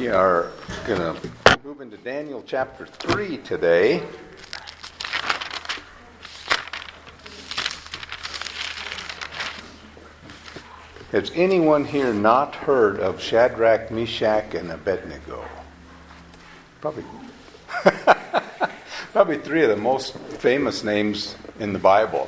We are going to move into Daniel chapter 3 today. Has anyone here not heard of Shadrach, Meshach, and Abednego? Probably, probably three of the most famous names in the Bible.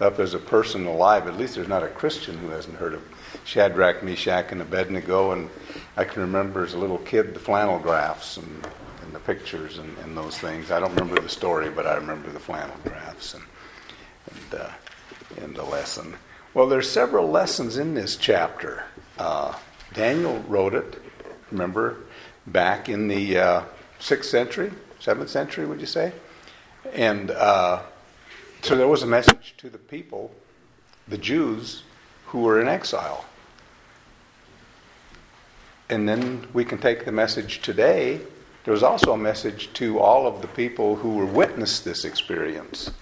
If there's a person alive, at least there's not a Christian who hasn't heard of Shadrach, Meshach, and Abednego. And I can remember as a little kid the flannel graphs and, and the pictures and, and, those things. I don't remember the story, but I remember the flannel graphs and, and, uh, and the lesson. Well, there's several lessons in this chapter. Uh, Daniel wrote it, remember, back in the uh, 6th century, 7th century, would you say? And uh, so there was a message to the people, the Jews, who were in exile. And then we can take the message today. There was also a message to all of the people who were witnessed this experience.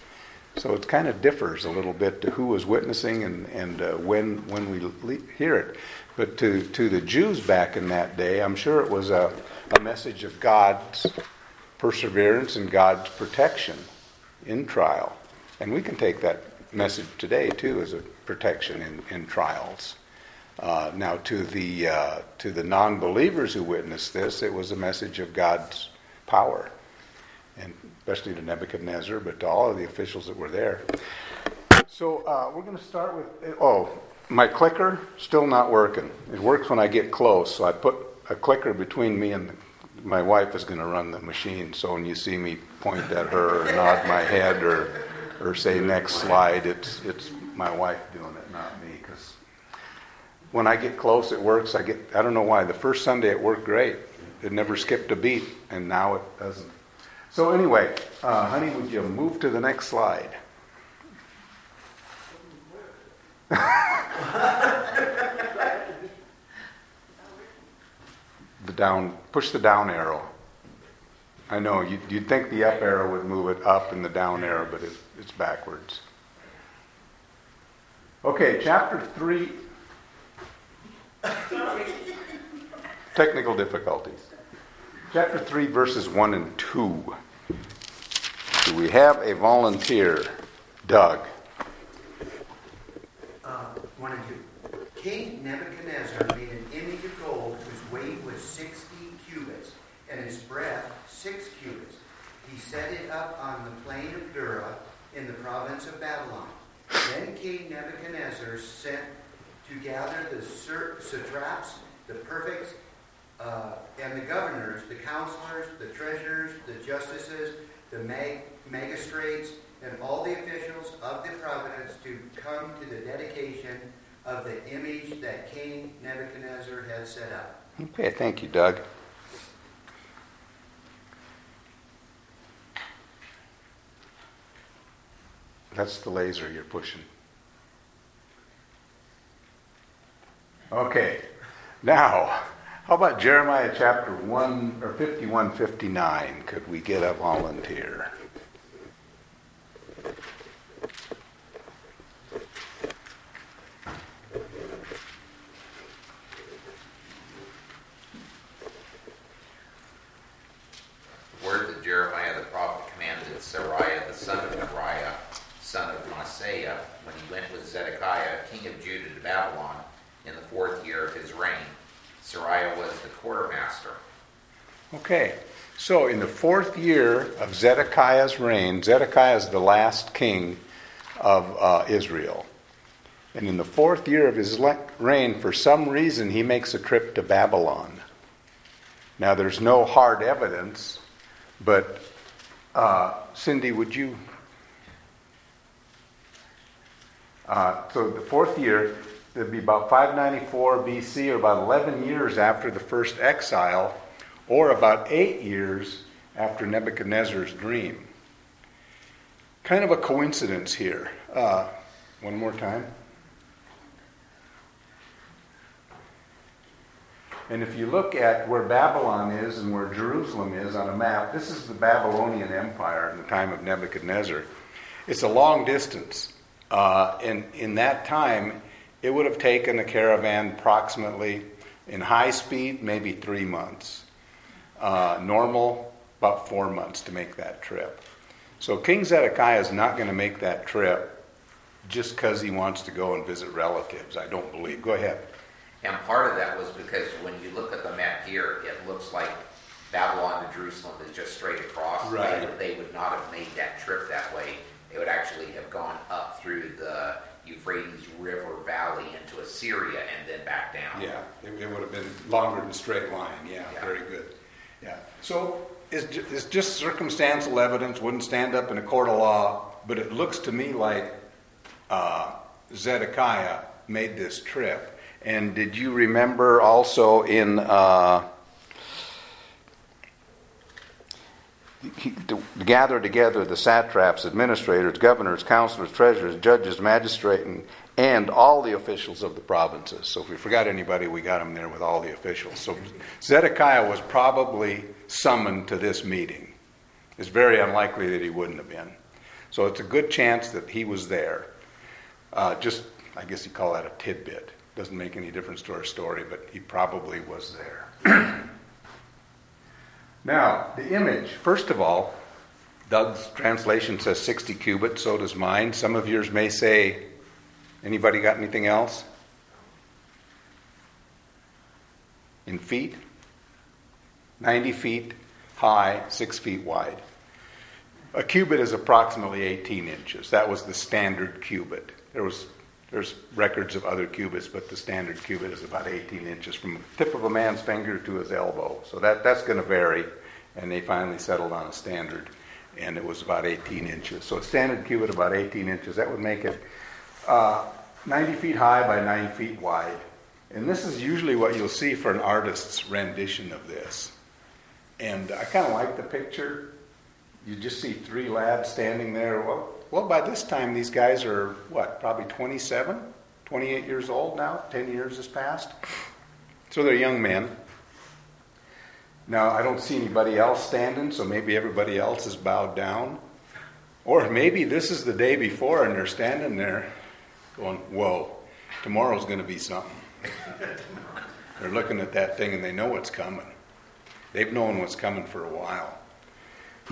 So it kind of differs a little bit to who was witnessing and, and uh, when, when we le- hear it. But to, to the Jews back in that day, I'm sure it was a, a message of God's perseverance and God's protection in trial. And we can take that message today, too, as a protection in, in trials. Uh, now, to the uh, to the non-believers who witnessed this, it was a message of God's power, and especially to Nebuchadnezzar, but to all of the officials that were there. So uh, we're going to start with oh, my clicker still not working. It works when I get close, so I put a clicker between me and the, my wife is going to run the machine. So when you see me point at her or nod my head or or say next slide, it's it's my wife doing it, not me, because when I get close, it works. I get, I don't know why. The first Sunday it worked great. It never skipped a beat, and now it doesn't. So anyway, uh, honey, would you move to the next slide? the down, push the down arrow. I know you, would think the up arrow would move it up and the down arrow, but it, it's backwards. Okay, chapter 3 Technical difficulties. Chapter 3, verses 1 and 2. Do we have a volunteer? Doug. Uh, 1 and 2. King Nebuchadnezzar made an image of gold whose weight was 60 cubits and its breadth 6 cubits. He set it up on the plain of Dura in the province of Babylon. Then King Nebuchadnezzar sent to gather the satraps, the prefects, uh, and the governors, the counselors, the treasurers, the justices, the mag- magistrates, and all the officials of the province to come to the dedication of the image that King Nebuchadnezzar had set up. Okay, thank you, Doug. That's the laser you're pushing. Okay. Now, how about Jeremiah chapter 1 or 51 59? Could we get a volunteer? word that Jeremiah the prophet commanded Seraiah the son of Neriah, son of Maaseiah, when he went with Zedekiah, king of Judah, to Babylon in the fourth year of his reign. Seraiah was the quartermaster. Okay, so in the fourth year of Zedekiah's reign, Zedekiah is the last king of uh, Israel. And in the fourth year of his reign, for some reason, he makes a trip to Babylon. Now, there's no hard evidence, but uh, Cindy, would you? Uh, so, the fourth year, it'd be about 594 BC, or about 11 years after the first exile, or about eight years after Nebuchadnezzar's dream. Kind of a coincidence here. Uh, one more time. And if you look at where Babylon is and where Jerusalem is on a map, this is the Babylonian Empire in the time of Nebuchadnezzar. It's a long distance. Uh, and in that time, it would have taken a caravan approximately In high speed, maybe three months. Uh, normal, about four months to make that trip. So King Zedekiah is not going to make that trip just because he wants to go and visit relatives. I don't believe. Go ahead. And part of that was because when you look at the map here, it looks like Babylon to Jerusalem is just straight across. Right. They, would- they would not have made that trip that way. They would actually have gone up through the Euphrates River Valley into Assyria and then back down. Yeah, it, it would have been longer than straight line. Yeah, Yeah. very good. Yeah. So it's, ju- it's just circumstantial evidence, wouldn't stand up in a court of law, but it looks to me like uh, Zedekiah made this trip. And did you remember also in uh, to gather together the satraps, administrators, governors, counselors, treasurers, judges, magistrates, and, and all the officials of the provinces. So if we forgot anybody, we got them there with all the officials. So Zedekiah was probably summoned to this meeting. It's very unlikely that he wouldn't have been. So it's a good chance that he was there. Uh, just, I guess you call that a tidbit. Doesn't make any difference to our story, but he probably was there. Now, the image, first of all, Doug's translation says 60 cubits, so does mine. Some of yours may say, anybody got anything else? In feet? 90 feet high, 6 feet wide. A cubit is approximately 18 inches. That was the standard cubit. There was there's records of other cubits, but the standard cubit is about 18 inches from the tip of a man's finger to his elbow. So that, that's going to vary. And they finally settled on a standard, and it was about 18 inches. So a standard cubit about 18 inches. That would make it uh, 90 feet high by 9 feet wide. And this is usually what you'll see for an artist's rendition of this. And I kind of like the picture. You just see three lads standing there. Well, well, by this time, these guys are what, probably 27, 28 years old now? 10 years has passed. So they're young men. Now, I don't see anybody else standing, so maybe everybody else is bowed down. Or maybe this is the day before and they're standing there going, Whoa, tomorrow's going to be something. they're looking at that thing and they know what's coming. They've known what's coming for a while.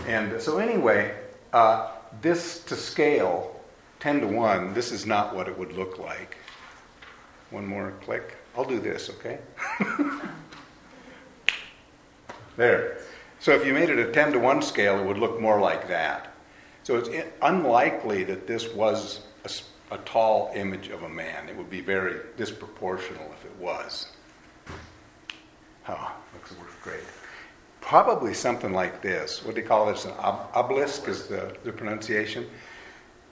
And so, anyway, uh, this to scale, 10 to 1, this is not what it would look like. One more click. I'll do this, okay? there. So if you made it a 10 to 1 scale, it would look more like that. So it's unlikely that this was a tall image of a man. It would be very disproportional if it was. Oh, looks great. Probably something like this. What do they call this? An ob- obelisk is the, the pronunciation.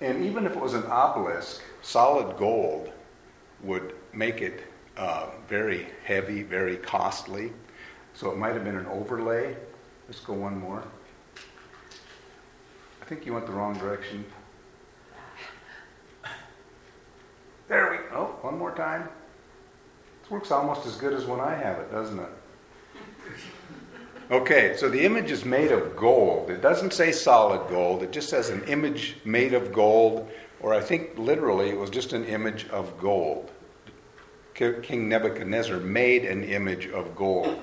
And even if it was an obelisk, solid gold would make it uh, very heavy, very costly. So it might have been an overlay. Let's go one more. I think you went the wrong direction. There we go. Oh, one more time. This works almost as good as when I have it, doesn't it? Okay, so the image is made of gold. It doesn't say solid gold, it just says an image made of gold, or I think literally it was just an image of gold. King Nebuchadnezzar made an image of gold.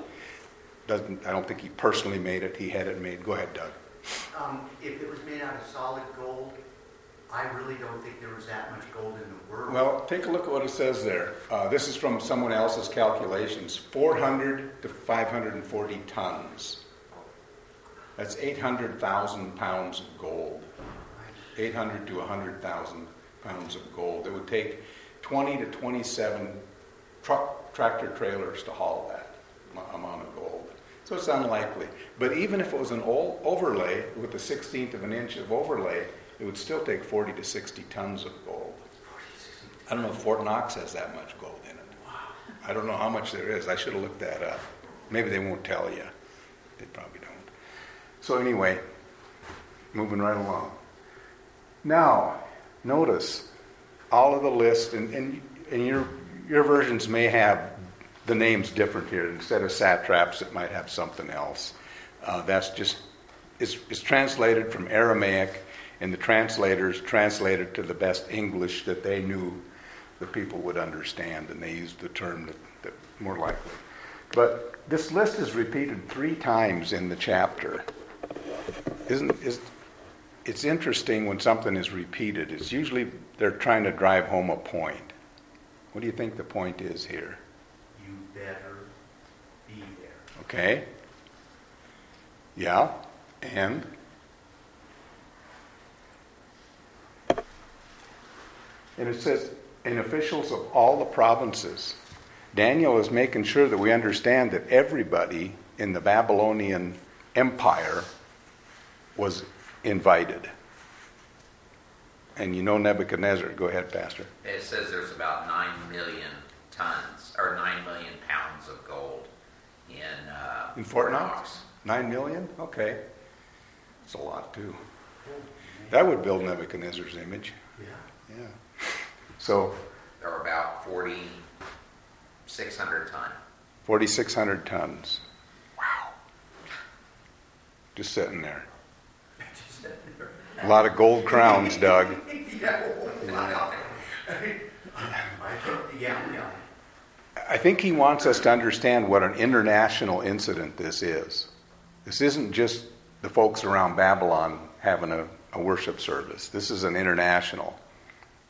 Doesn't, I don't think he personally made it, he had it made. Go ahead, Doug. Um, if it was made out of solid gold, I really don't think there was that much gold in the world. Well, take a look at what it says there. Uh, this is from someone else's calculations 400 to 540 tons. That's 800,000 pounds of gold. 800 to 100,000 pounds of gold. It would take 20 to 27 truck tractor trailers to haul that am- amount of gold. So it's unlikely. But even if it was an overlay with a 16th of an inch of overlay, it would still take 40 to 60 tons of gold. I don't know if Fort Knox has that much gold in it. I don't know how much there is. I should have looked that up. Maybe they won't tell you. They probably don't. So anyway, moving right along. Now, notice all of the list, and, and, and your, your versions may have the names different here. Instead of satraps, it might have something else. Uh, that's just, it's, it's translated from Aramaic, and the translators translated to the best English that they knew the people would understand, and they used the term that, that more likely. But this list is repeated three times in the chapter. Isn't is it's interesting when something is repeated. It's usually they're trying to drive home a point. What do you think the point is here? You better be there. Okay? Yeah, and and it says, and officials of all the provinces. Daniel is making sure that we understand that everybody in the Babylonian Empire was invited. And you know Nebuchadnezzar. Go ahead, Pastor. It says there's about 9 million tons, or 9 million pounds of gold in, uh, In Fort Knox? Nine million? Okay. That's a lot, too. That would build Nebuchadnezzar's image. Yeah. Yeah. So, Or about 4,600 ton. 4,600 tons. Wow. Just sitting there. A lot of gold crowns, Doug. yeah, wow. I think, yeah, yeah. I think he wants us to understand what an international incident this is. This isn't just the folks around Babylon having a, a worship service. This is an international.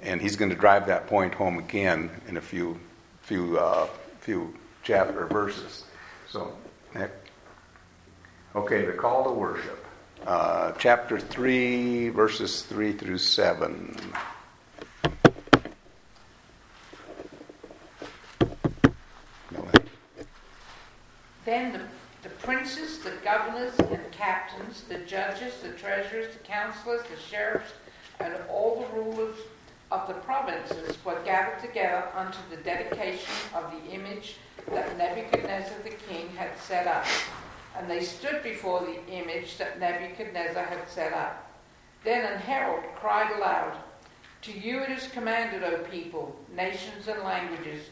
And he's going to drive that point home again in a few, few, uh, few chapter verses. So. Okay, the call to worship. Uh, chapter 3, verses 3 through 7. Then the, the princes, the governors and captains, the judges, the treasurers, the counselors, the sheriffs, and all the rulers of the provinces were gathered together unto the dedication of the image that Nebuchadnezzar the king had set up. And they stood before the image that Nebuchadnezzar had set up. Then an herald cried aloud, To you it is commanded, O people, nations, and languages,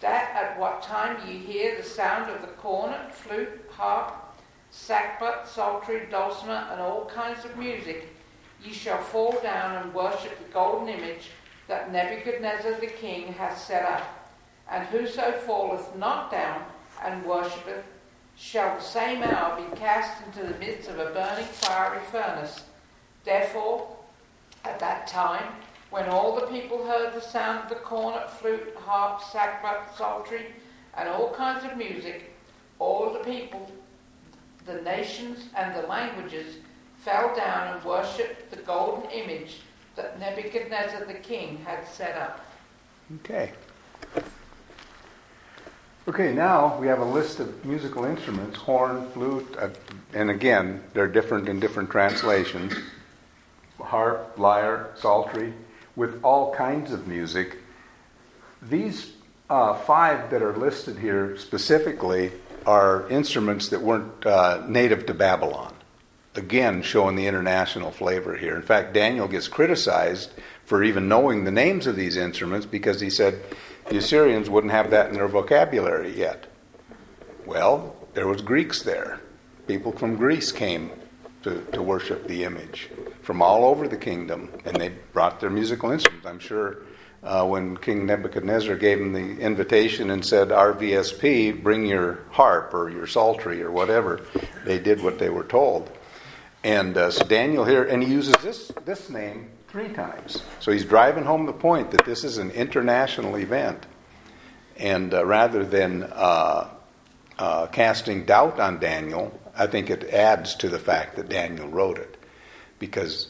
that at what time ye hear the sound of the cornet, flute, harp, sackbut, psaltery, dulcimer, and all kinds of music, ye shall fall down and worship the golden image that Nebuchadnezzar the king hath set up. And whoso falleth not down and worshippeth shall the same hour be cast into the midst of a burning fiery furnace. Therefore, at that time, when all the people heard the sound of the cornet, flute, harp, sackbut, psaltery, and all kinds of music, all the people, the nations, and the languages fell down and worshipped the golden image that Nebuchadnezzar the king had set up. Okay. Okay, now we have a list of musical instruments horn, flute, uh, and again, they're different in different translations harp, lyre, psaltery, with all kinds of music. These uh, five that are listed here specifically are instruments that weren't uh, native to Babylon. Again, showing the international flavor here. In fact, Daniel gets criticized for even knowing the names of these instruments because he said the Assyrians wouldn't have that in their vocabulary yet. Well, there was Greeks there. People from Greece came to, to worship the image from all over the kingdom, and they brought their musical instruments. I'm sure uh, when King Nebuchadnezzar gave them the invitation and said, RVSP, bring your harp or your psaltery or whatever, they did what they were told. And uh, so Daniel here, and he uses this, this name three times. So he's driving home the point that this is an international event. And uh, rather than uh, uh, casting doubt on Daniel, I think it adds to the fact that Daniel wrote it. Because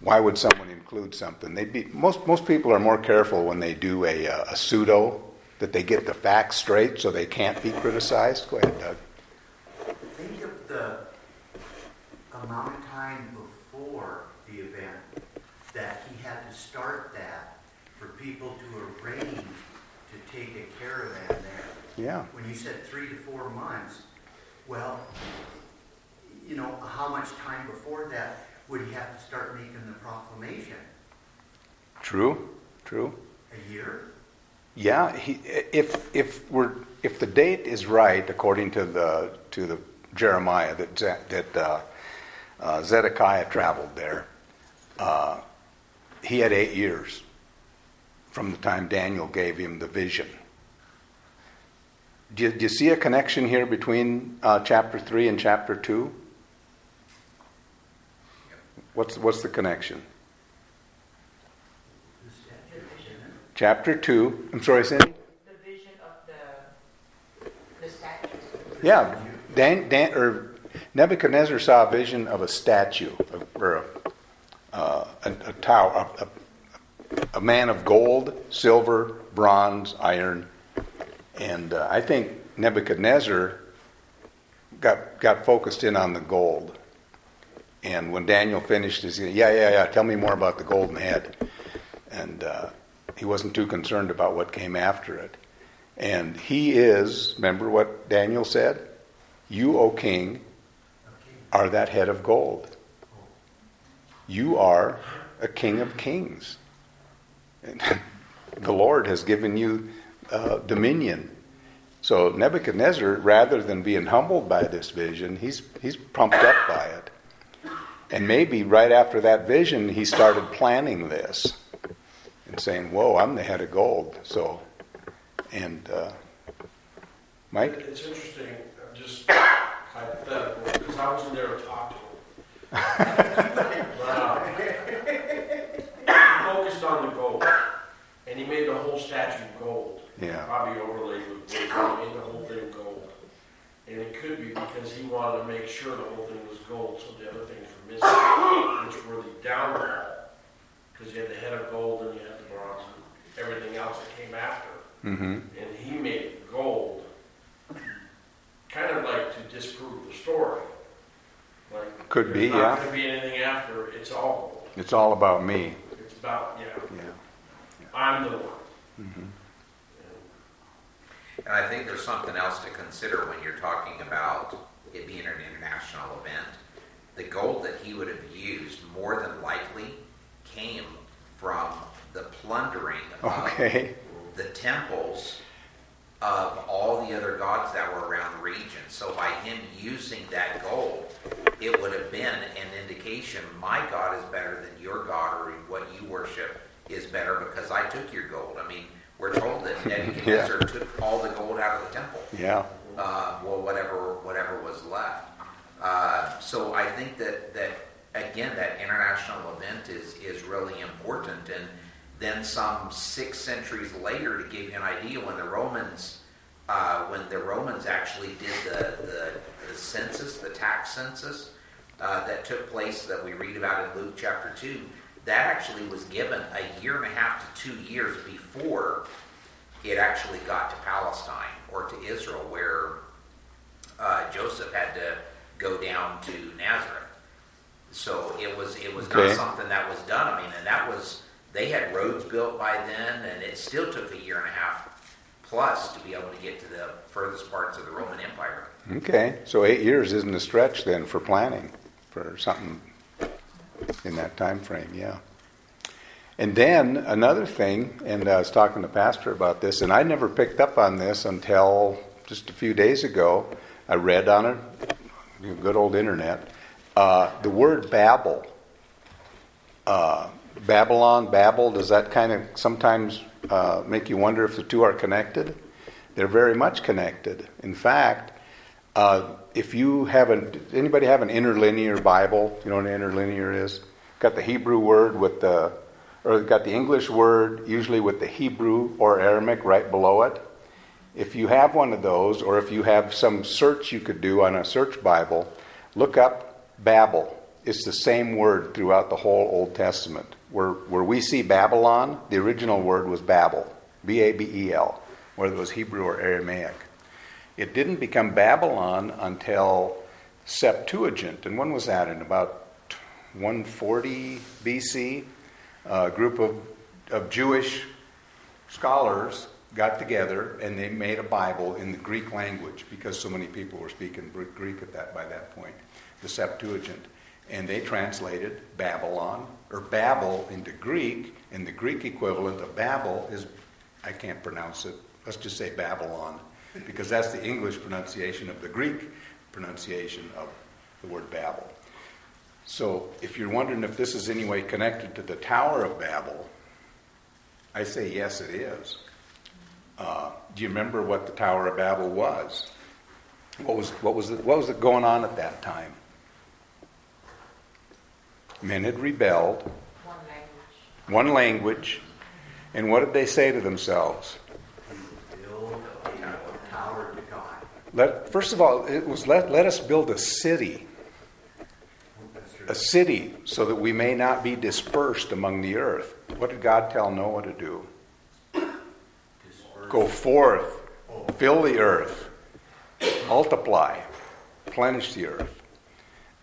why would someone include something? They'd be, most, most people are more careful when they do a, a pseudo, that they get the facts straight so they can't be criticized. Go ahead, Doug. Think of the amount of time before the event that he had to start that for people to arrange to take a caravan there. Yeah. When you said three to four months, well, you know, how much time before that would he have to start making the proclamation? True, true. A year? Yeah, he, if if we're if the date is right according to the to the Jeremiah that that uh, uh, Zedekiah traveled there, uh, he had eight years from the time Daniel gave him the vision. Do you, do you see a connection here between uh, chapter 3 and chapter 2? What's, what's the connection? Chapter 2. I'm sorry, Cindy? The vision of the, the statues. Yeah, Dan, Dan, or Nebuchadnezzar saw a vision of a statue, or a, uh, a, a tower, a, a, man of gold, silver, bronze, iron, and uh, I think Nebuchadnezzar got got focused in on the gold. And when Daniel finished, he said, "Yeah, yeah, yeah. Tell me more about the golden head." And uh, he wasn't too concerned about what came after it. And he is, remember what Daniel said? You, O king, are that head of gold. You are a king of kings. The Lord has given you uh, dominion. So Nebuchadnezzar, rather than being humbled by this vision, he's, he's pumped up by it. And maybe right after that vision, he started planning this and saying, Whoa, I'm the head of gold. So, and uh, Mike? It's interesting, I'm just hypothetical, because I wasn't there to talk to him. But, uh, He focused on the gold, and he made the whole statue gold. Yeah. Probably overlaid with gold. he made the whole thing gold. And it could be because he wanted to make sure the whole thing was gold, so the other things were missing, which were the down Because you had the head of gold and you had the bronze and everything else that came after. Mm-hmm. and he made it gold, kind of like to disprove the story. Like Could be, yeah. There's not yeah. going to be anything after. It's all. It's all about me. It's about yeah. Yeah. I'm the one. Mm-hmm. And I think there's something else to consider when you're talking about it being an international event. The gold that he would have used more than likely came from the plundering Okay. of the temples of all the other gods that were around the region. So by him using that gold, it would have been an indication my God is better than your God or what you worship is better because I took your gold. I mean, we're told that Nebuchadnezzar took all the gold out of the temple. Yeah. Uh, well, whatever whatever was left. Uh, so I think that that again that international event is is really important. And then some six centuries later, to give you an idea, when the Romans uh, when the Romans actually did the, the, the census, the tax census uh, that took place that we read about in Luke chapter two, that actually was given a year and a half to two years before it actually got to Palestine or to Israel, where uh, Joseph had to go down to Nazareth. So it was it was Okay. not something that was done. I mean, and that was they had roads built by then, and it still took a year and a half plus to be able to get to the furthest parts of the Roman Empire. Okay. So eight years isn't a stretch then for planning for something in that time frame. Yeah. And then another thing, and I was talking to Pastor about this, and I never picked up on this until just a few days ago. I read on know, good old internet, uh, the word Babel. Uh, Babylon, Babel, does that kind of sometimes uh, make you wonder if the two are connected? They're very much connected. In fact, uh, if you have an, anybody have an interlinear Bible? You know what an interlinear is? Got the Hebrew word with the, or got the English word usually with the Hebrew or Aramaic right below it. If you have one of those, or if you have some search you could do on a search Bible, look up Babel. It's the same word throughout the whole Old Testament. Where, where we see Babylon, the original word was Babel, B A B E L, whether it was Hebrew or Aramaic. It didn't become Babylon until Septuagint. And when was that? In about 140 BC? A group of, of Jewish scholars got together and they made a Bible in the Greek language because so many people were speaking Greek at that by that point, the Septuagint. And they translated Babylon or Babel into Greek, and the Greek equivalent of Babel is I can't pronounce it. Let's just say Babylon, because that's the English pronunciation of the Greek pronunciation of the word Babel. So if you're wondering if this is any way connected to the Tower of Babel, I say yes, it is. Uh, do you remember what the Tower of Babel was? What was what was it, what was going on at that time? Men had rebelled. One language. One language. And what did they say to themselves? Let, first of all, it was let, let us build a city. A city so that we may not be dispersed among the earth. What did God tell Noah to do? Go forth, fill the earth, multiply, plenish the earth,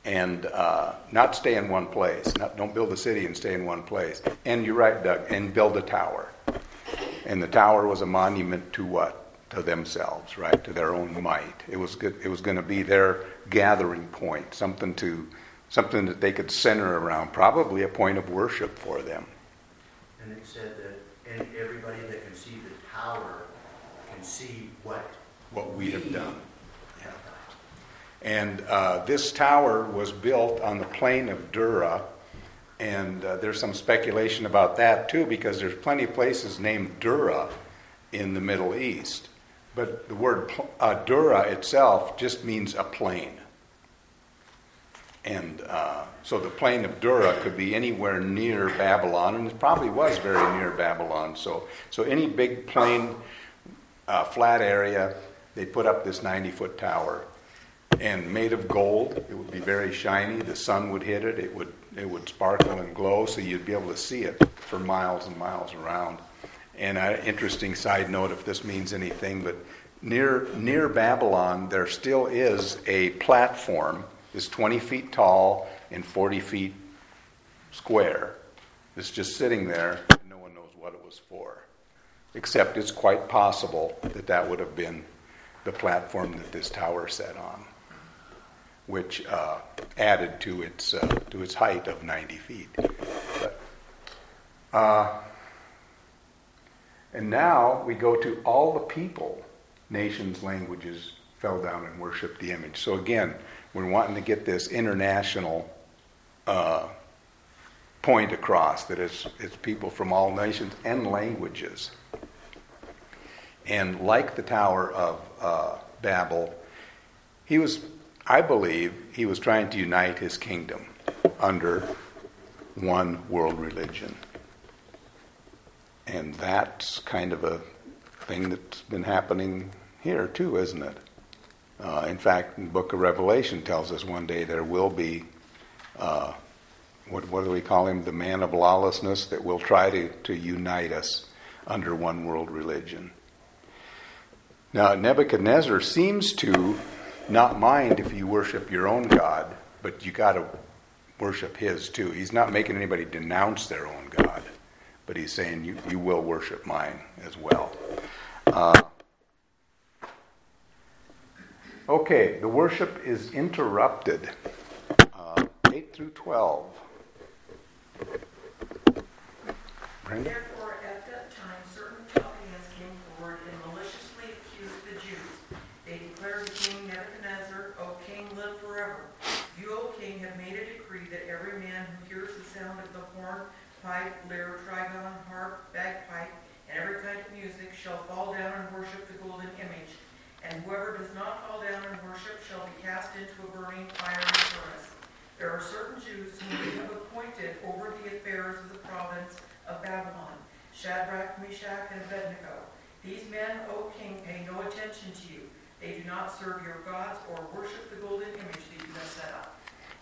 and uh, not stay in one place. Not, don't build a city and stay in one place. And you're right, Doug, and build a tower. And the tower was a monument to what? To themselves, right? To their own might. It was good. It was going to be their gathering point, something to, something that they could center around. Probably a point of worship for them. And it said that, and everybody that can see the tower can see what What we done. have done. And uh, this tower was built on the plain of Dura, and uh, there's some speculation about that too, because there's plenty of places named Dura in the Middle East. But the word uh, Dura itself just means a plain. And uh, so the plain of Dura could be anywhere near Babylon, and it probably was very near Babylon. So, so any big plain, uh, flat area, they put up this 90 foot tower and made of gold. It would be very shiny. The sun would hit it. It would it would sparkle and glow, so you'd be able to see it for miles and miles around. And an interesting side note, if this means anything, but near near Babylon, there still is a platform. It's 20 feet tall and 40 feet square. It's just sitting there, and no one knows what it was for. Except it's quite possible that that would have been the platform that this tower sat on which uh, added to its uh, to its height of 90 feet. But, uh, and now we go to all the people, nations, languages fell down and worshipped the image. So again, we're wanting to get this international uh, point across that it's, it's people from all nations and languages. And like the Tower of uh, Babel, he was I believe he was trying to unite his kingdom under one world religion. And that's kind of a thing that's been happening here too, isn't it? Uh, in fact, the book of Revelation tells us one day there will be, uh, what, what do we call him, the man of lawlessness that will try to, to unite us under one world religion. Now, Nebuchadnezzar seems to not mind if you worship your own God, but you got to worship his too. He's not making anybody denounce their own God, but he's saying you, you will worship mine as well. Uh, okay, the worship is interrupted. Uh, 8 through 12. Brenda? Therefore, at that time, certain Chaldeans came forward and maliciously accused the Jews. They declared to King Nebuchadnezzar, O king, live forever. You, O king, have made a decree that every man who hears the sound of the horn, pipe, lyre, trigon, harp, bagpipe, and every kind of music shall fall down and worship the golden image. And whoever does not fall down and worship shall be cast into a burning fiery furnace. There are certain Jews whom we have appointed over the affairs of the province of Babylon, Shadrach, Meshach, and Abednego. These men, O king, pay no attention to you. They do not serve your gods or worship the golden image that you have set up.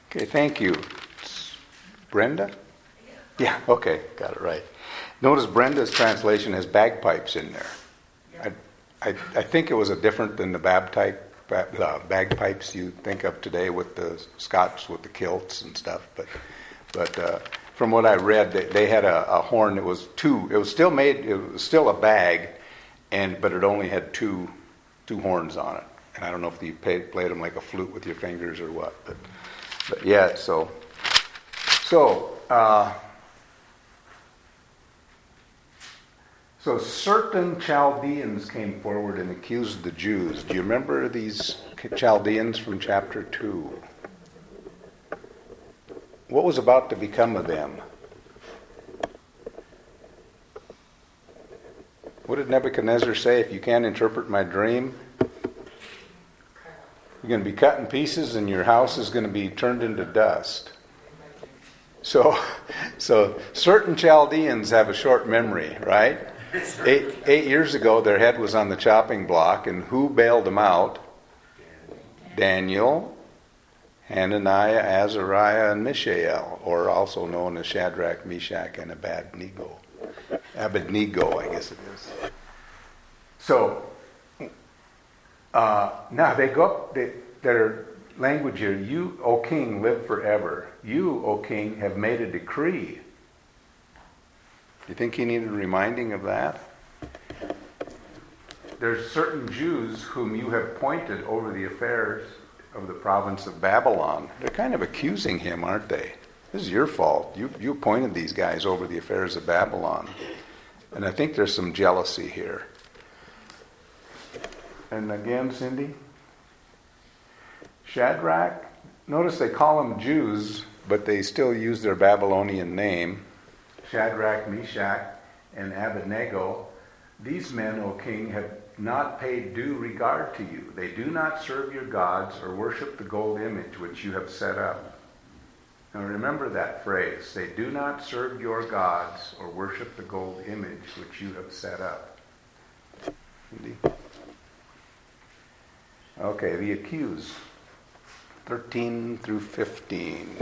Okay, thank you. Brenda? Yeah, okay, got it right. Notice Brenda's translation has bagpipes in there. I, I, I think it was a different than the bagpipe, uh, bagpipes you think of today with the Scots with the kilts and stuff. But, but uh, from what I read, they, they had a, a horn that was two. It was still made. It was still a bag, and but it only had two two horns on it. And I don't know if you played, played them like a flute with your fingers or what. But, but yeah, so so. Uh, So certain Chaldeans came forward and accused the Jews. Do you remember these Chaldeans from chapter 2? What was about to become of them? What did Nebuchadnezzar say? If you can't interpret my dream, you're going to be cut in pieces and your house is going to be turned into dust. So, so certain Chaldeans have a short memory, right? Eight, eight years ago, their head was on the chopping block, and who bailed them out? Daniel, Hananiah, Azariah, and Mishael, or also known as Shadrach, Meshach, and Abednego. Abednego, I guess it is. So, uh, now they go up, they, their language here, you, O king, live forever. You, O king, have made a decree. You think he needed reminding of that? There's certain Jews whom you have pointed over the affairs of the province of Babylon. They're kind of accusing him, aren't they? This is your fault. You, you appointed these guys over the affairs of Babylon. And I think there's some jealousy here. And again, Cindy? Shadrach, notice they call them Jews, but they still use their Babylonian name. Shadrach, Meshach, and Abednego. These men, O king, have not paid due regard to you. They do not serve your gods or worship the gold image which you have set up. Now remember that phrase. They do not serve your gods or worship the gold image which you have set up. Okay, the accused. 13 through 15.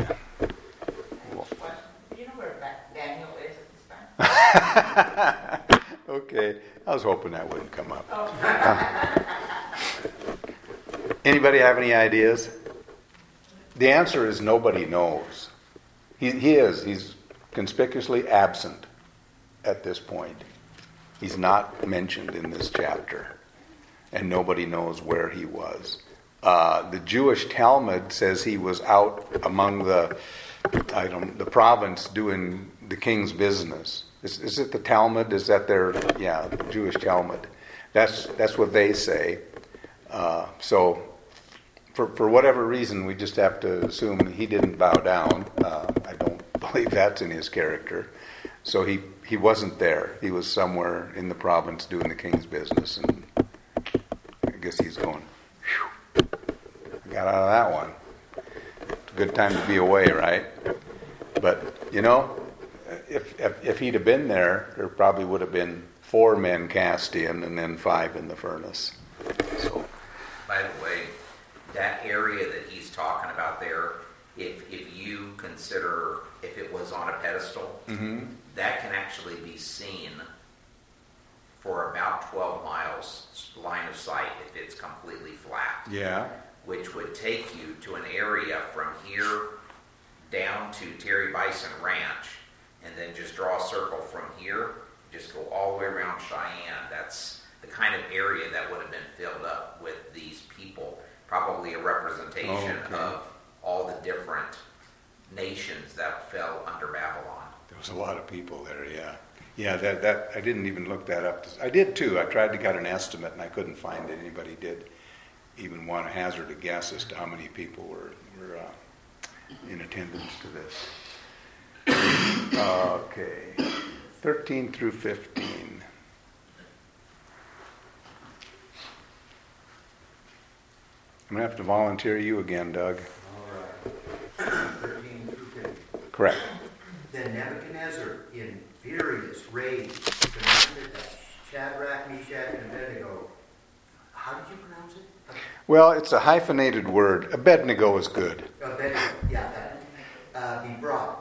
You know where Daniel is at this time? okay, I was hoping that wouldn't come up. Anybody have any ideas? The answer is nobody knows. He, he is. He's conspicuously absent at this point. He's not mentioned in this chapter, and nobody knows where he was. Uh, the Jewish Talmud says he was out among the I don't, the province doing the king's business. Is, is it the Talmud? Is that their yeah Jewish Talmud? That's that's what they say. Uh, so for for whatever reason, we just have to assume he didn't bow down. Uh, I don't believe that's in his character. So he he wasn't there. He was somewhere in the province doing the king's business, and I guess he's going. Whew, got out of that one. It's a good time to be away, right? But you know, if, if, if he'd have been there, there probably would have been four men cast in and then five in the furnace. So, By the way, that area that he's talking about there, if, if you consider if it was on a pedestal, mm-hmm. that can actually be seen for about 12 miles line of sight if it's completely flat. yeah, which would take you to an area from here down to Terry Bison Ranch, and then just draw a circle from here, just go all the way around Cheyenne. That's the kind of area that would have been filled up with these people. Probably a representation Oh, okay. of all the different nations that fell under Babylon. there was a lot of people there. Yeah, yeah. That that I didn't even look that up. I did too. I tried to get an estimate and I couldn't find it. Anybody did even want to hazard a guess as to how many people were were uh, in attendance to this. Okay, thirteen through fifteen. I'm gonna have to volunteer you again, Doug. All right. 13 through 15. Correct. Then Nebuchadnezzar, in furious rage, commanded that Shadrach, Meshach, and Abednego. How did you pronounce it? Well, it's a hyphenated word. Abednego is good. Abednego, yeah, that. Uh, be brought.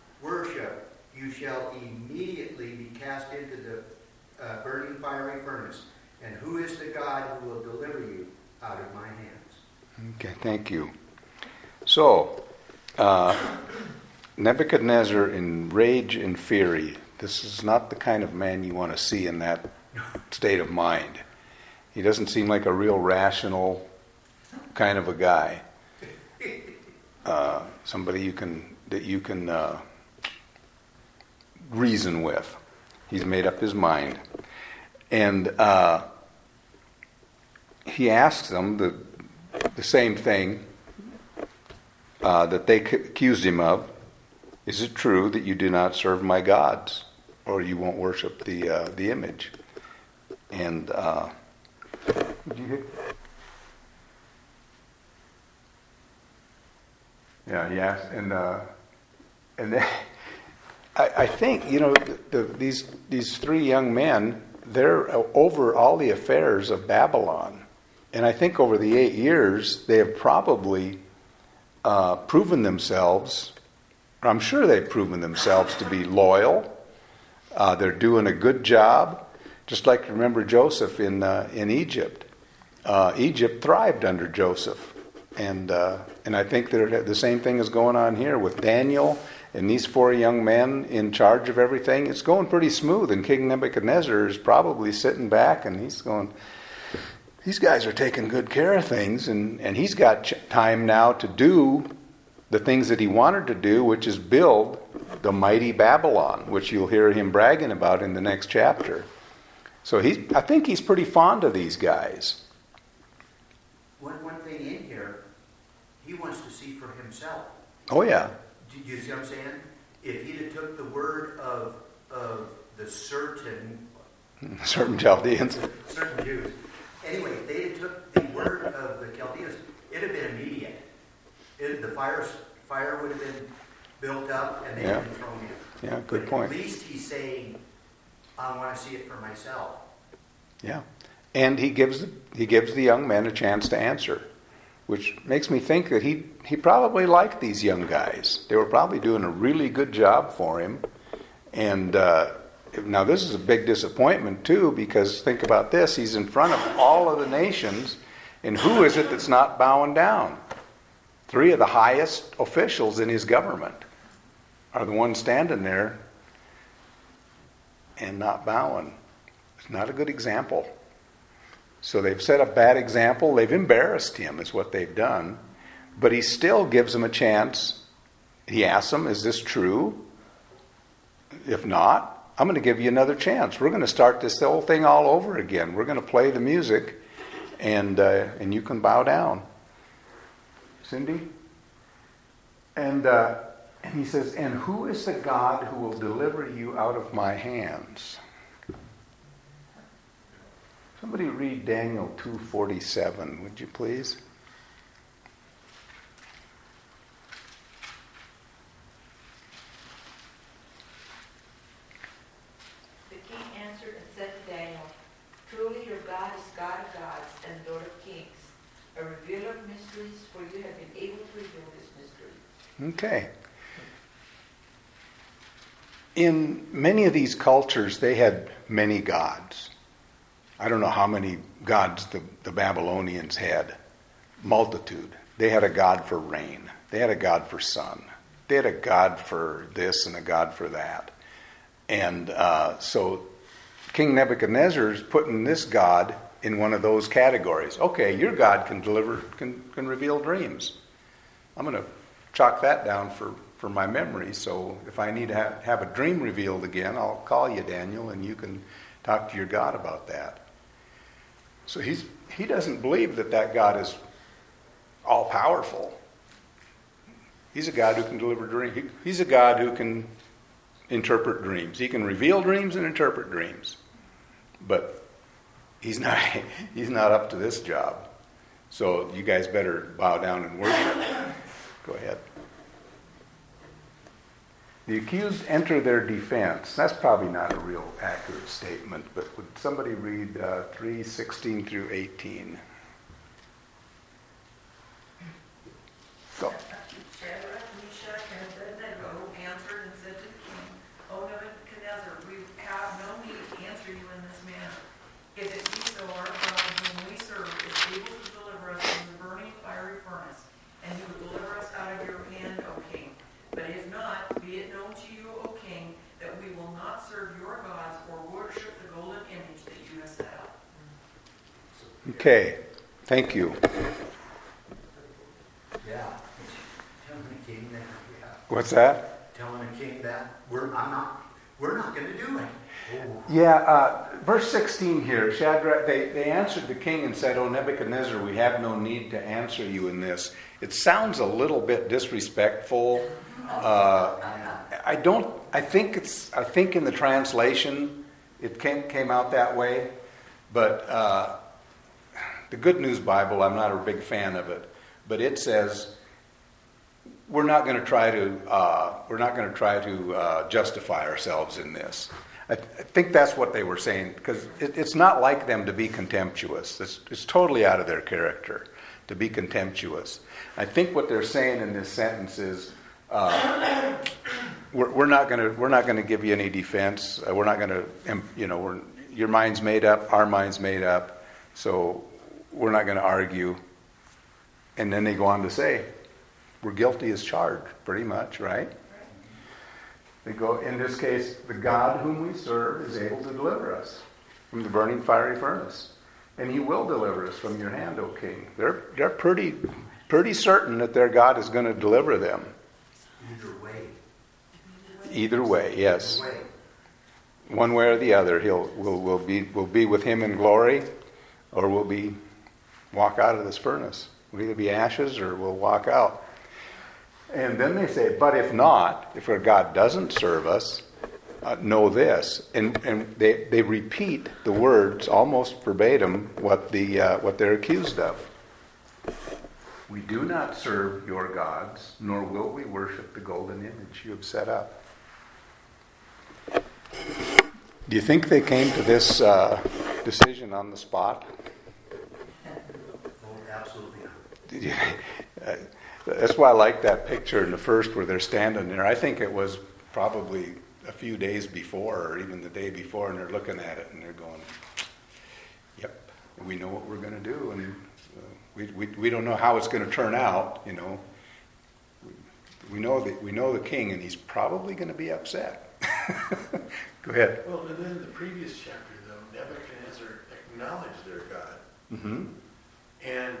worship, you shall immediately be cast into the uh, burning fiery furnace. And who is the God who will deliver you out of my hands? Okay, thank you. So, uh, Nebuchadnezzar in rage and fury. This is not the kind of man you want to see in that state of mind. He doesn't seem like a real rational kind of a guy. Uh, somebody you can that you can uh, reason with. He's made up his mind, and uh, he asks them the the same thing uh, that they accused him of. Is it true that you do not serve my gods, or you won't worship the uh, the image? And uh? Yeah, yes, and uh, and then, I, I think you know the, the, these these three young men they're over all the affairs of Babylon, and I think over the eight years they have probably uh, proven themselves. I'm sure they've proven themselves to be loyal. Uh, they're doing a good job, just like remember Joseph in uh, in Egypt. Uh, Egypt thrived under Joseph, and uh, and I think that the same thing is going on here with Daniel and these four young men in charge of everything. It's going pretty smooth, and King Nebuchadnezzar is probably sitting back and he's going, These guys are taking good care of things, and, and he's got ch- time now to do the things that he wanted to do, which is build the mighty Babylon, which you'll hear him bragging about in the next chapter. So he's, I think he's pretty fond of these guys. One, one thing in here, he wants to see for himself. Oh, yeah. You see what I'm saying? If he'd have took the word of, of the certain certain Chaldeans, certain Jews. Anyway, if they had took the word of the Chaldeans, it'd have been immediate. It, the fire fire would have been built up and they Yeah. would have been thrown in. Yeah, good but point. At least he's saying, I want to see it for myself. Yeah, and he gives he gives the young men a chance to answer, which makes me think that he he probably liked these young guys. They were probably doing a really good job for him. And uh, now this is a big disappointment too, because think about this: he's in front of all of the nations, and who is it that's not bowing down? Three of the highest officials in his government are the ones standing there and not bowing. It's not a good example. So they've set a bad example. They've embarrassed him, is what they've done. But he still gives them a chance. He asks them, Is this true? If not, I'm going to give you another chance. We're going to start this whole thing all over again. We're going to play the music, and, uh, and you can bow down. Cindy? And, uh, and he says, And who is the God who will deliver you out of my hands? Somebody read Daniel 2:47, would you please? The king answered and said to Daniel, Truly your God is God of gods and Lord of kings, a revealer of mysteries, for you have been able to reveal this mystery. Okay. In many of these cultures, they had many gods. I don't know how many gods the, the Babylonians had. Multitude. They had a god for rain. They had a god for sun. They had a god for this and a god for that. And uh, so King Nebuchadnezzar is putting this god in one of those categories. Okay, your God can deliver, can, can reveal dreams. I'm going to chalk that down for, for my memory. So if I need to have, have a dream revealed again, I'll call you, Daniel, and you can talk to your God about that. So he's, he doesn't believe that that God is all powerful. He's a God who can deliver dreams. He's a God who can interpret dreams. He can reveal dreams and interpret dreams. But he's not, he's not up to this job. So you guys better bow down and worship. Go ahead. The accused enter their defense. That's probably not a real accurate statement, but would somebody read uh, 3 16 through 18? Go. Shadrach, Meshach, and Abednego answered and said to the king, O Nebuchadnezzar, we have no need to answer you in this manner. If it be so, our God whom we serve is able to deliver us from the burning fiery furnace, and he will deliver us out of your hand, O king. But if not, be it known to you, O king, that we will not serve your gods or worship the golden image that you Okay, thank you. Yeah. Telling the king that, yeah. What's that? Telling the king that, we're, I'm not, we're not gonna do it. Oh, Yeah, uh, verse 16 here, Shadrach, they, they answered the king and said, O Nebuchadnezzar, we have no need to answer you in this. It sounds a little bit disrespectful. Uh, I don't, I think it's, I think in the translation it came, came out that way, but uh, the Good News Bible, I'm not a big fan of it, but it says, we're not going to try to uh, we're not going to try to uh, justify ourselves in this. I, I think that's what they were saying because it, it's not like them to be contemptuous. It's, it's totally out of their character to be contemptuous. I think what they're saying in this sentence is. Uh, we're, we're not going to we're not going to give you any defense. Uh, we're not going to you know your mind's made up, our mind's made up, so we're not going to argue. And then they go on to say, we're guilty as charged, pretty much, right? They go, in this case, the God whom we serve is able to deliver us from the burning fiery furnace. And he will deliver us from your hand, O king. They're, they're pretty, pretty certain that their God is going to deliver them. Either way. Either way, yes. Either way. One way or the other, he'll, we'll, we'll, be, we'll be with him in glory, or we'll be walk out of this furnace. We'll either be ashes or we'll walk out. And then they say, but if not, if our God doesn't serve us, uh, know this. And, and they, they repeat the words almost verbatim what, the, uh, what they're accused of. We do not serve your gods, nor will we worship the golden image you have set up. Do you think they came to this uh, decision on the spot? Oh, absolutely not. Did you- uh, That's why I like that picture in the first where they're standing there. I think it was probably a few days before, or even the day before, and they're looking at it and they're going, "Yep, we know what we're going to do, and uh, we, we we don't know how it's going to turn out. You know, we, we know that we know the king, and he's probably going to be upset." Go ahead. Well, and then the previous chapter, though, Nebuchadnezzar acknowledged their God Mm-hmm. and,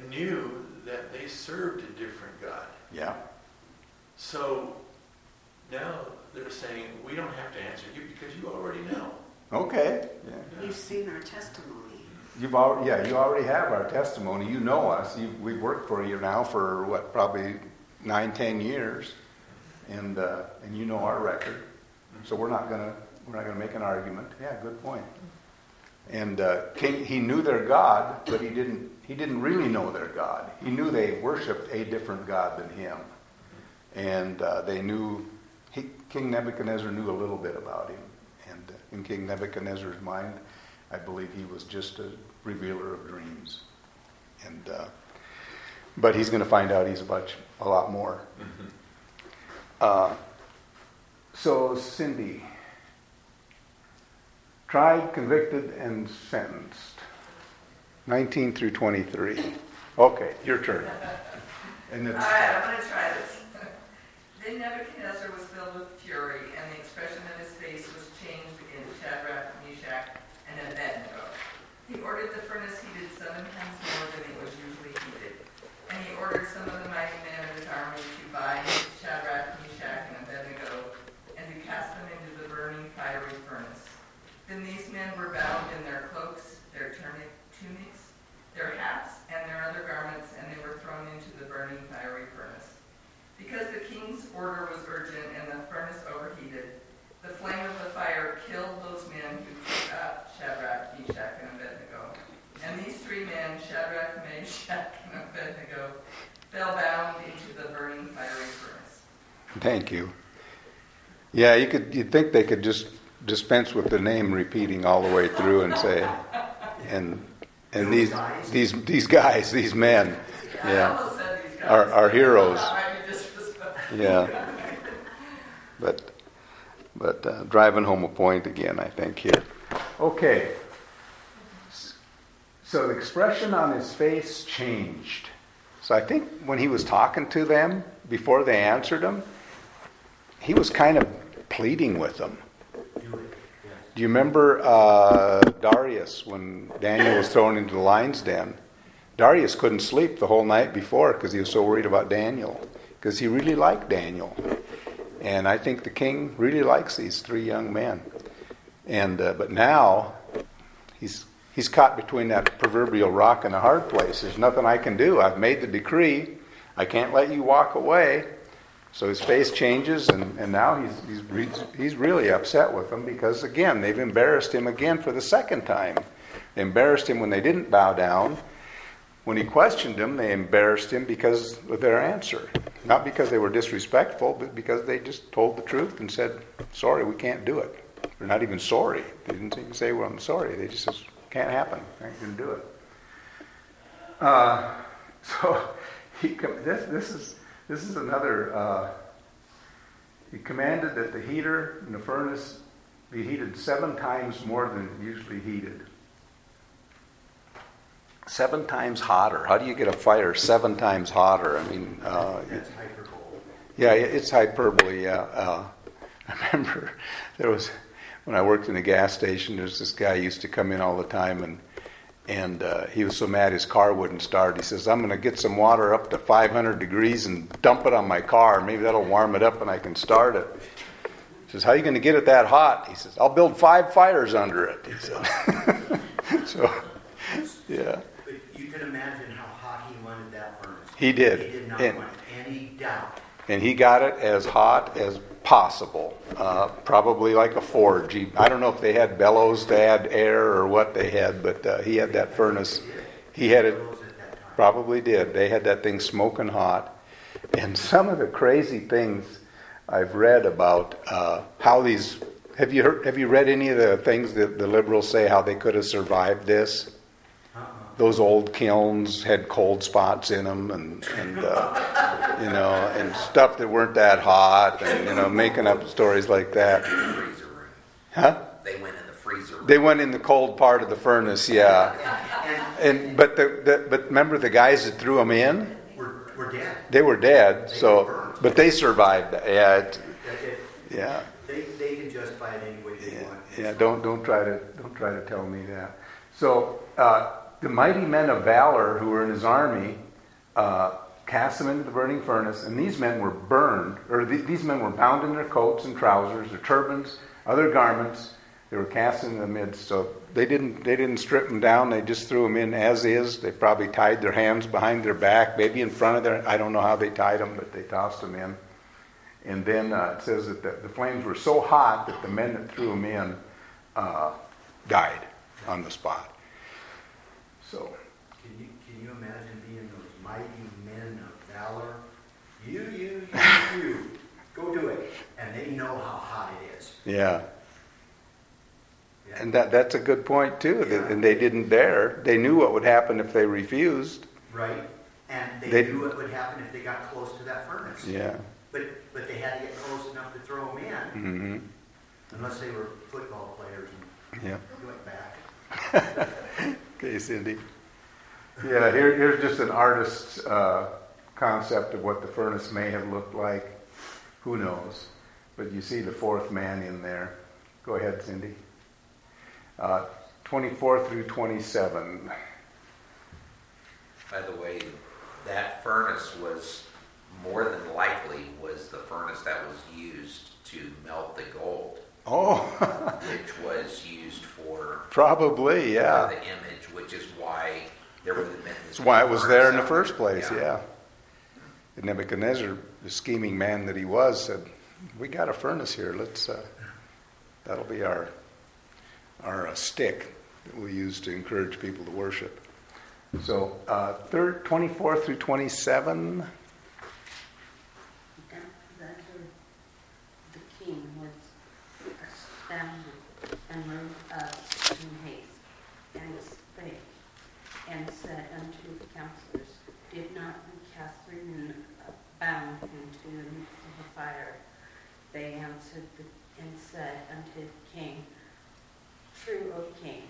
and knew that they served a different God. Yeah. So now they're saying, we don't have to answer you because you already know. Okay. Yeah. You've seen our testimony. You've already, yeah, you already have our testimony. You know us. You, we've worked for you now for what, probably nine, ten years, and uh, and you know our record. So we're not gonna we're not gonna make an argument. Yeah, good point. And uh, King, he knew their God, but he didn't he didn't really know their God. He knew they worshipped a different God than him, and uh, they knew he, King Nebuchadnezzar knew a little bit about him. And uh, in King Nebuchadnezzar's mind, I believe he was just a revealer of dreams. And uh, but he's going to find out he's a bunch, a lot more. Uh, so Cindy, tried, convicted, and sentenced. 19 through 23. Okay, your turn. And All right, I'm gonna try this. Then Nebuchadnezzar was filled with fury, and the expression of his face was changed against Shadrach, Meshach, and Abednego. He ordered the furnace heated seven times more than it was usually heated. And he ordered some of the mighty men of his army to bind Shadrach, Meshach, and Abednego, and to cast them into the burning fiery furnace. Then these men were bound in their cloaks, their tunic- tunics, their hats, and their other garments, and they were thrown into the burning fiery furnace. Because the king's order was urgent and the furnace overheated, the flame of the fire killed those men who took up Shadrach, Meshach, and Abednego. And these three men, Shadrach, Meshach, and Abednego, fell bound into the burning fiery furnace. thank you. Yeah, you could. You'd think they could just dispense with the name repeating all the way through and say, and and these these these guys, these men, yeah, these guys. Our- our heroes. That might be disrespectful. yeah. But but uh, driving home a point again, I think here. Okay. So the expression on his face changed. So I think when he was talking to them before they answered him, he was kind of pleading with them. Do you remember uh, Darius when Daniel was thrown into the lion's den? Darius couldn't sleep the whole night before because he was so worried about Daniel because he really liked Daniel. And I think the king really likes these three young men. And uh, but now he's he's caught between that proverbial rock and a hard place. There's nothing I can do. I've made the decree. I can't let you walk away. So his face changes, and, and now he's, he's, he's really upset with them because, again, they've embarrassed him again for the second time. They embarrassed him when they didn't bow down. When he questioned them, they embarrassed him because of their answer. Not because they were disrespectful, but because they just told the truth and said, sorry, we can't do it. They're not even sorry. They didn't even say, well, I'm sorry. They just said, can't happen. I can do it. Uh, so he, this, this is this is another. Uh, he commanded that the heater in the furnace be heated seven times more than usually heated. Seven times hotter. How do you get a fire seven times hotter? I mean, uh, That's hyperbole. yeah, it's hyperbole. Yeah. Uh, I remember there was when I worked in a gas station. There's this guy who used to come in all the time, and and uh, he was so mad his car wouldn't start. He says, "I'm going to get some water up to 500 degrees and dump it on my car. Maybe that'll warm it up and I can start it." He says, "How are you going to get it that hot?" He says, "I'll build five fires under it." He said. so, yeah, But you can imagine how hot he wanted that furnace. He did. He did not And- want any doubt. and he got it as hot as possible, uh, probably like a forge. He, I don't know if they had bellows to add air or what they had, but uh, he had that furnace. He had it. Probably did. They had that thing smoking hot. And some of the crazy things I've read about uh, how these. Have you heard, have you read any of the things that the liberals say how they could have survived this? Those old kilns had cold spots in them, and, and uh, you know, and stuff that weren't that hot, and you know, making up stories like that. Huh? They went in the freezer room. They went in the cold part of the furnace, yeah. And, but the, the but remember the guys that threw them in? we're, we're dead. They were dead, They so were but they survived. Yeah, it- yeah, They, they can justify it any way they yeah, want. yeah. Don't don't try to don't try to tell me that. So uh, the mighty men of valor who were in his army uh, cast them into the burning furnace, and these men were burned, or the, these men were bound in their coats and trousers, their turbans, other garments. They were cast into the midst. So they didn't they didn't strip them down. They just threw them in as is. They probably tied their hands behind their back, maybe in front of their. I don't know how they tied them, but they tossed them in. And then uh, it says that the, the flames were so hot that the men that threw them in uh, died on the spot. So, Can you, can you imagine being those mighty men of valor? You, you, you, you, go do it. And they know how hot it is. yeah. Yeah. And that, that's a good point, too. that- And they didn't dare. They knew what would happen if they refused. Right? And they, They- knew what would happen if they got close to that furnace. Yeah. But, but they had to get close enough to throw them in, hmm unless they were football players and Yeah. went back. Okay, Cindy. Yeah, here, here's just an artist's uh, concept of what the furnace may have looked like. Who knows? But you see the fourth man in there. Go ahead, Cindy. Uh, 24 through 27. By the way, that furnace was more than likely was the furnace that was used to melt the gold, Oh, which was used for, probably, for yeah. the image, which is why there would have been this. That's why it was there in the first place, yeah. And Nebuchadnezzar, the scheming man that he was, said, "We got a furnace here. Let's. Uh, that'll be our our uh, stick that we'll use to encourage people to worship." So, uh, third, twenty-four through twenty-seven. The king, was astounded and rose up in haste and spake and said unto the counselors, Did not we cast three men bound into the midst of the fire? They answered and said unto the king, True, O king.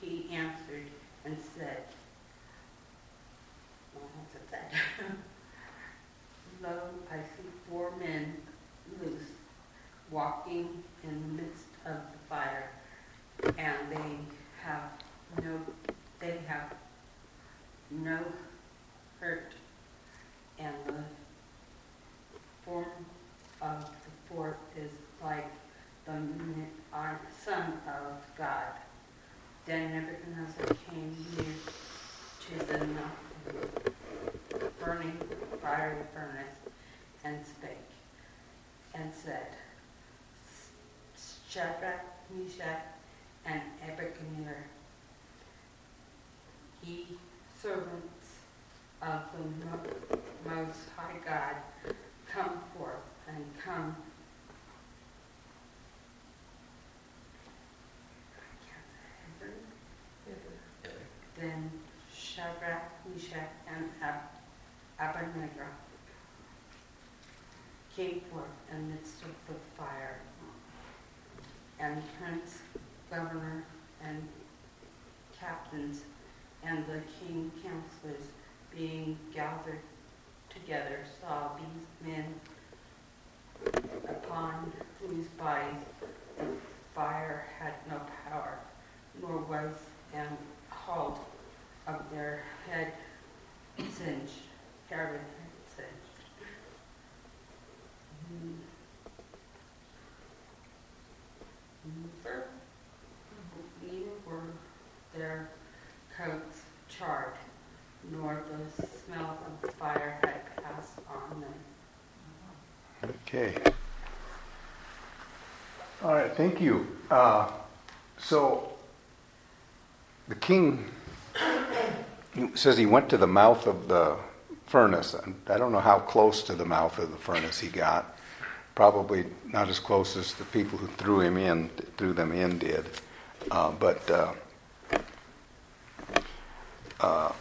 He answered and said, well? Lo, I see four men loose, walking in the midst of the fire, and they have no, they have no hurt, and the form of the fourth is like the Son of God. Then Nebuchadnezzar came near to the burning fiery furnace and spake and said, Shadrach, Meshach, and Abednego, ye servants of the Most High God, come forth and come. Then Shadrach, Meshach, and Ab- Abednego came forth in the midst of the fire. And prince, governor, and captains, and the king counselors being gathered together saw these men upon whose bodies the fire had no power, nor was an halt of their head singed, with head singed. Mm-hmm. Mm-hmm. Neither, neither were their coats charred, nor the smell of the fire had passed on them. Okay. All right, thank you. Uh, so, the king says he went to the mouth of the furnace. I don't know how close to the mouth of the furnace he got. Probably not as close as the people who threw him in, threw them in, did. Uh, but uh, uh,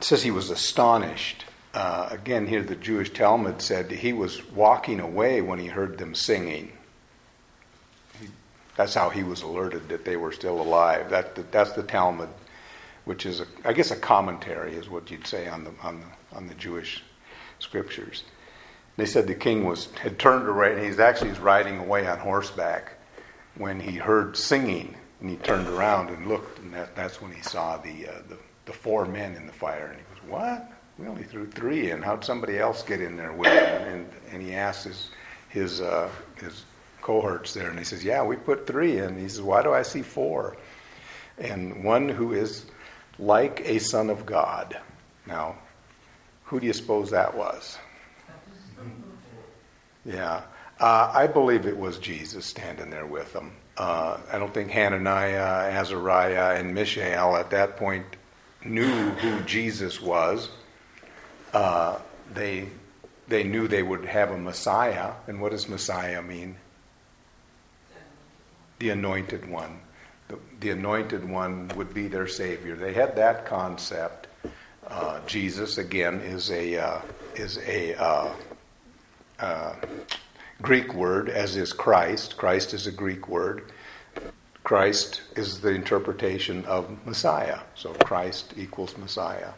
says he was astonished. Uh, again, here the Jewish Talmud said he was walking away when he heard them singing. He, that's how he was alerted that they were still alive. That, that's the Talmud, which is, a, I guess, a commentary, is what you'd say on the on the on the Jewish scriptures. They said the king was had turned away, and he's actually was riding away on horseback when he heard singing, and he turned around and looked, and that, that's when he saw the, uh, the the four men in the fire, and he goes, "What? We only threw three in. How'd somebody else get in there with him?" And, and he asked his his uh, his cohorts there, and he says, "Yeah, we put three in." He says, "Why do I see four? And one who is like a son of God. Now, who do you suppose that was? Yeah, uh, I believe it was Jesus standing there with them. Uh, I don't think Hananiah, Azariah, and Mishael at that point knew who Jesus was. Uh, they they knew they would have a Messiah, and what does Messiah mean? The anointed one. The, the anointed one would be their savior. They had that concept. Uh, Jesus again is a uh, is a uh, uh, Greek word, as is Christ. Christ is a Greek word. Christ is the interpretation of Messiah. So Christ equals Messiah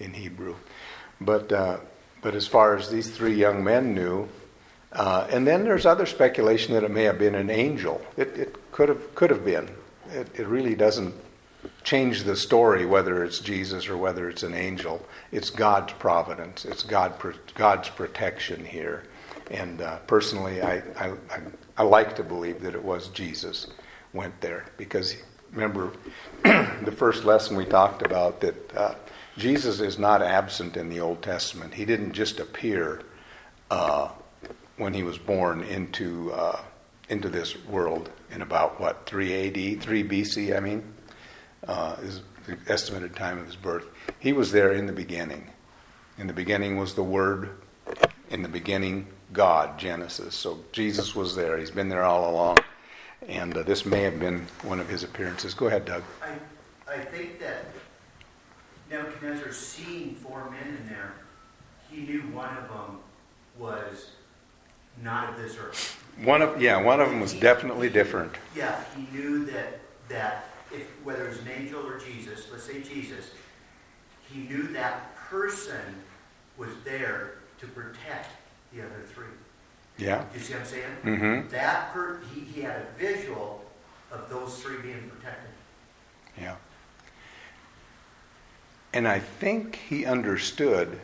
in Hebrew. But uh, but as far as these three young men knew, uh, and then there's other speculation that it may have been an angel. It, it could have could have been. It, it really doesn't change the story whether it's Jesus or whether it's an angel. It's God's providence. It's God God's protection here. And uh, personally, I, I, I, like to believe that it was Jesus went there because remember the first lesson we talked about that uh, Jesus is not absent in the Old Testament. He didn't just appear uh, when he was born into uh, into this world in about what 3 AD, 3 BC. I mean, uh, is the estimated time of his birth. He was there in the beginning. In the beginning was the Word. In the beginning, God. Genesis. So Jesus was there. He's been there all along. And uh, this may have been one of his appearances. Go ahead, Doug. I, I think that Nebuchadnezzar seeing four men in there, he knew one of them was not of this earth. One of yeah, one of them was definitely different. Yeah, he knew that that if whether it was an angel or Jesus, let's say Jesus, he knew that person was there to protect the other three. Yeah. You see what I'm saying? Mm-hmm. That per, he, he had a visual of those three being protected. Yeah. And I think he understood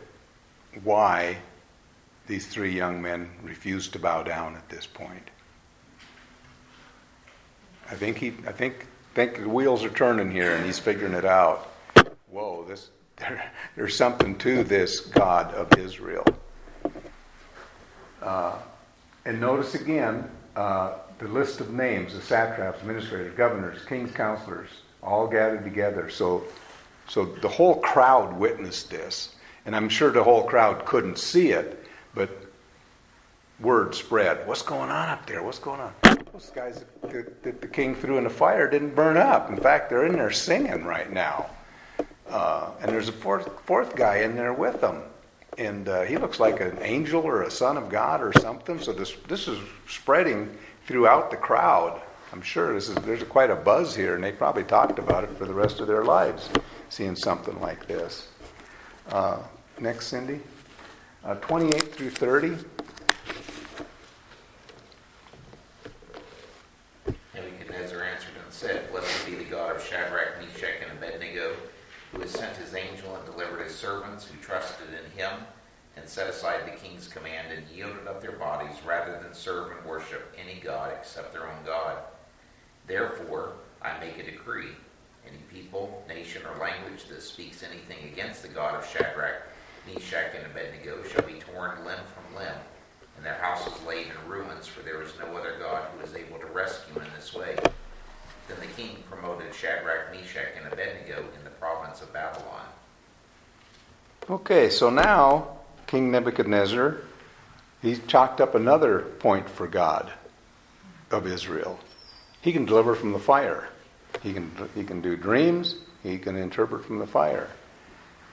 why these three young men refused to bow down at this point. I think he, I think, think the wheels are turning here, and he's figuring it out. Whoa, this there, there's something to this God of Israel. Uh, and notice again uh, the list of names: the satraps, administrators, governors, kings, counselors, all gathered together. So, so the whole crowd witnessed this, and I'm sure the whole crowd couldn't see it, but word spread. What's going on up there? What's going on? Those guys that, that the king threw in the fire didn't burn up. In fact, they're in there singing right now. Uh, and there's a fourth, fourth guy in there with them. And uh, he looks like an angel or a son of God or something. So this, this is spreading throughout the crowd. I'm sure this is, there's quite a buzz here, and they probably talked about it for the rest of their lives, seeing something like this. Uh, next, Cindy. Uh, 28 through 30. Nebuchadnezzar answered and said, Blessed be the God of Shadrach, Meshach, and Abednego, who has sent his angel and delivered his servants who trusted in him, and set aside the king's command and yielded up their bodies rather than serve and worship any god except their own God. Therefore, I make a decree. Any people, nation, or language that speaks anything against the God of Shadrach, Meshach, and Abednego shall be torn limb from limb, and their houses laid in ruins, for there is no other God who is able to rescue in this way. Then the king promoted Shadrach, Meshach, and Abednego in the province of Babylon. Okay, so now King Nebuchadnezzar, he's chalked up another point for God of Israel. He can deliver from the fire. He can, he can do dreams. He can interpret from the fire.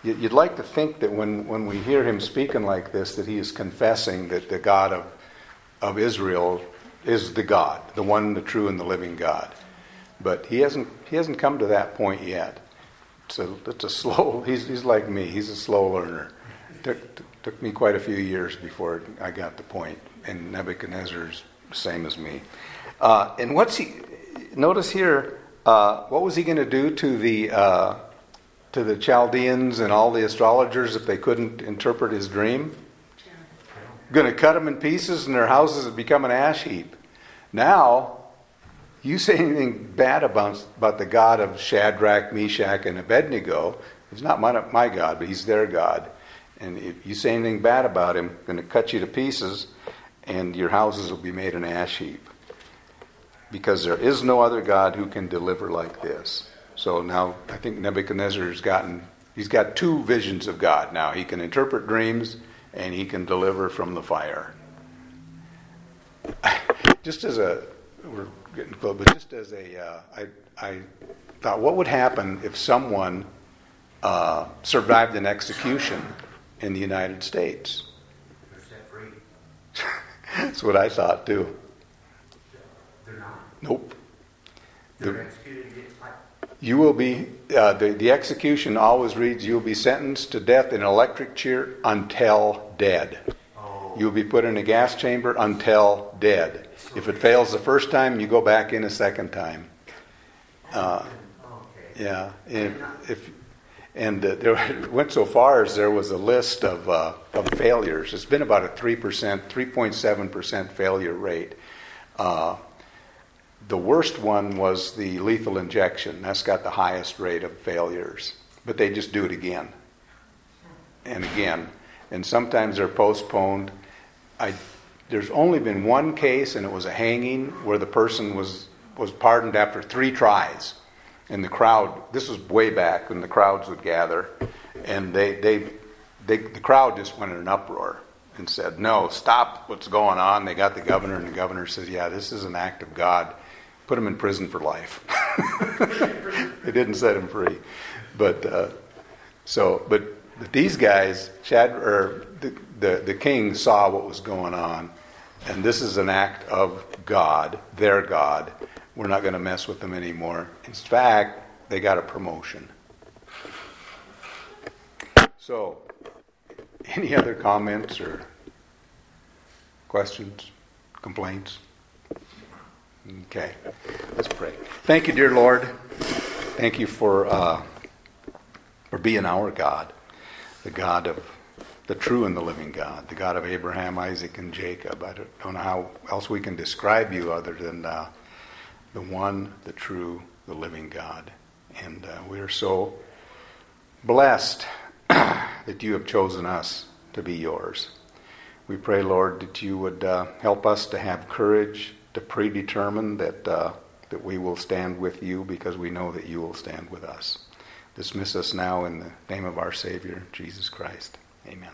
You'd like to think that when, when we hear him speaking like this, that he is confessing that the God of, of Israel is the God, the one, the true, and the living God. But he hasn't, he hasn't come to that point yet. A, it's a slow, he's, he's like me, he's a slow learner. Took, took me quite a few years before I got the point. point, and Nebuchadnezzar's same as me. Uh, and what's he, notice here, uh, what was he going to do to the, uh, to the Chaldeans and all the astrologers if they couldn't interpret his dream? Going to cut them in pieces and their houses would become an ash heap. Now, you say anything bad about, about the God of Shadrach, Meshach, and Abednego, he's not my, my God, but he's their God. And if you say anything bad about him, going to cut you to pieces, and your houses will be made an ash heap. Because there is no other God who can deliver like this. So now I think Nebuchadnezzar has gotten, he's got two visions of God now. He can interpret dreams and he can deliver from the fire. Just as a, we're getting close, but just as a, uh, I, I thought, what would happen if someone uh, survived an execution in the United States? They're set free. That's what I thought too. Nope. The- executed against, like, You will be, uh, the, the execution always reads, you will be sentenced to death in an electric chair until dead. oh. You will be put in a gas chamber until dead. If it fails the first time, you go back in a second time. Uh, Okay. yeah, and if and uh, there went so far as there was a list of uh, of failures. It's been about a three percent, three point seven percent failure rate. Uh, the worst one was the lethal injection. That's got the highest rate of failures, but they just do it again and again, and sometimes they're postponed. I, there's only been one case, and it was a hanging where the person was was pardoned after three tries, and the crowd. This was way back when the crowds would gather, and they they, they the crowd just went in an uproar and said, "No, stop! What's going on?" They got the governor, and the governor says, "Yeah, this is an act of God. Put him in prison for life." they didn't set him free, but uh, so but. But these guys, Chad, or the, the, the king saw what was going on, and this is an act of God, their God. We're not going to mess with them anymore. In fact, they got a promotion. So, any other comments or questions, complaints? Okay, let's pray. Thank you, dear Lord. Thank you for uh, for being our God, the God of the true and the living God, the God of Abraham, Isaac, and Jacob. I don't, know how else we can describe you other than uh, the one, the true, the living God. And uh, we are so blessed that you have chosen us to be yours. We pray, Lord, that you would uh, help us to have courage to predetermine that, uh, that we will stand with you because we know that you will stand with us. Dismiss us now in the name of our Savior, Jesus Christ. Amen.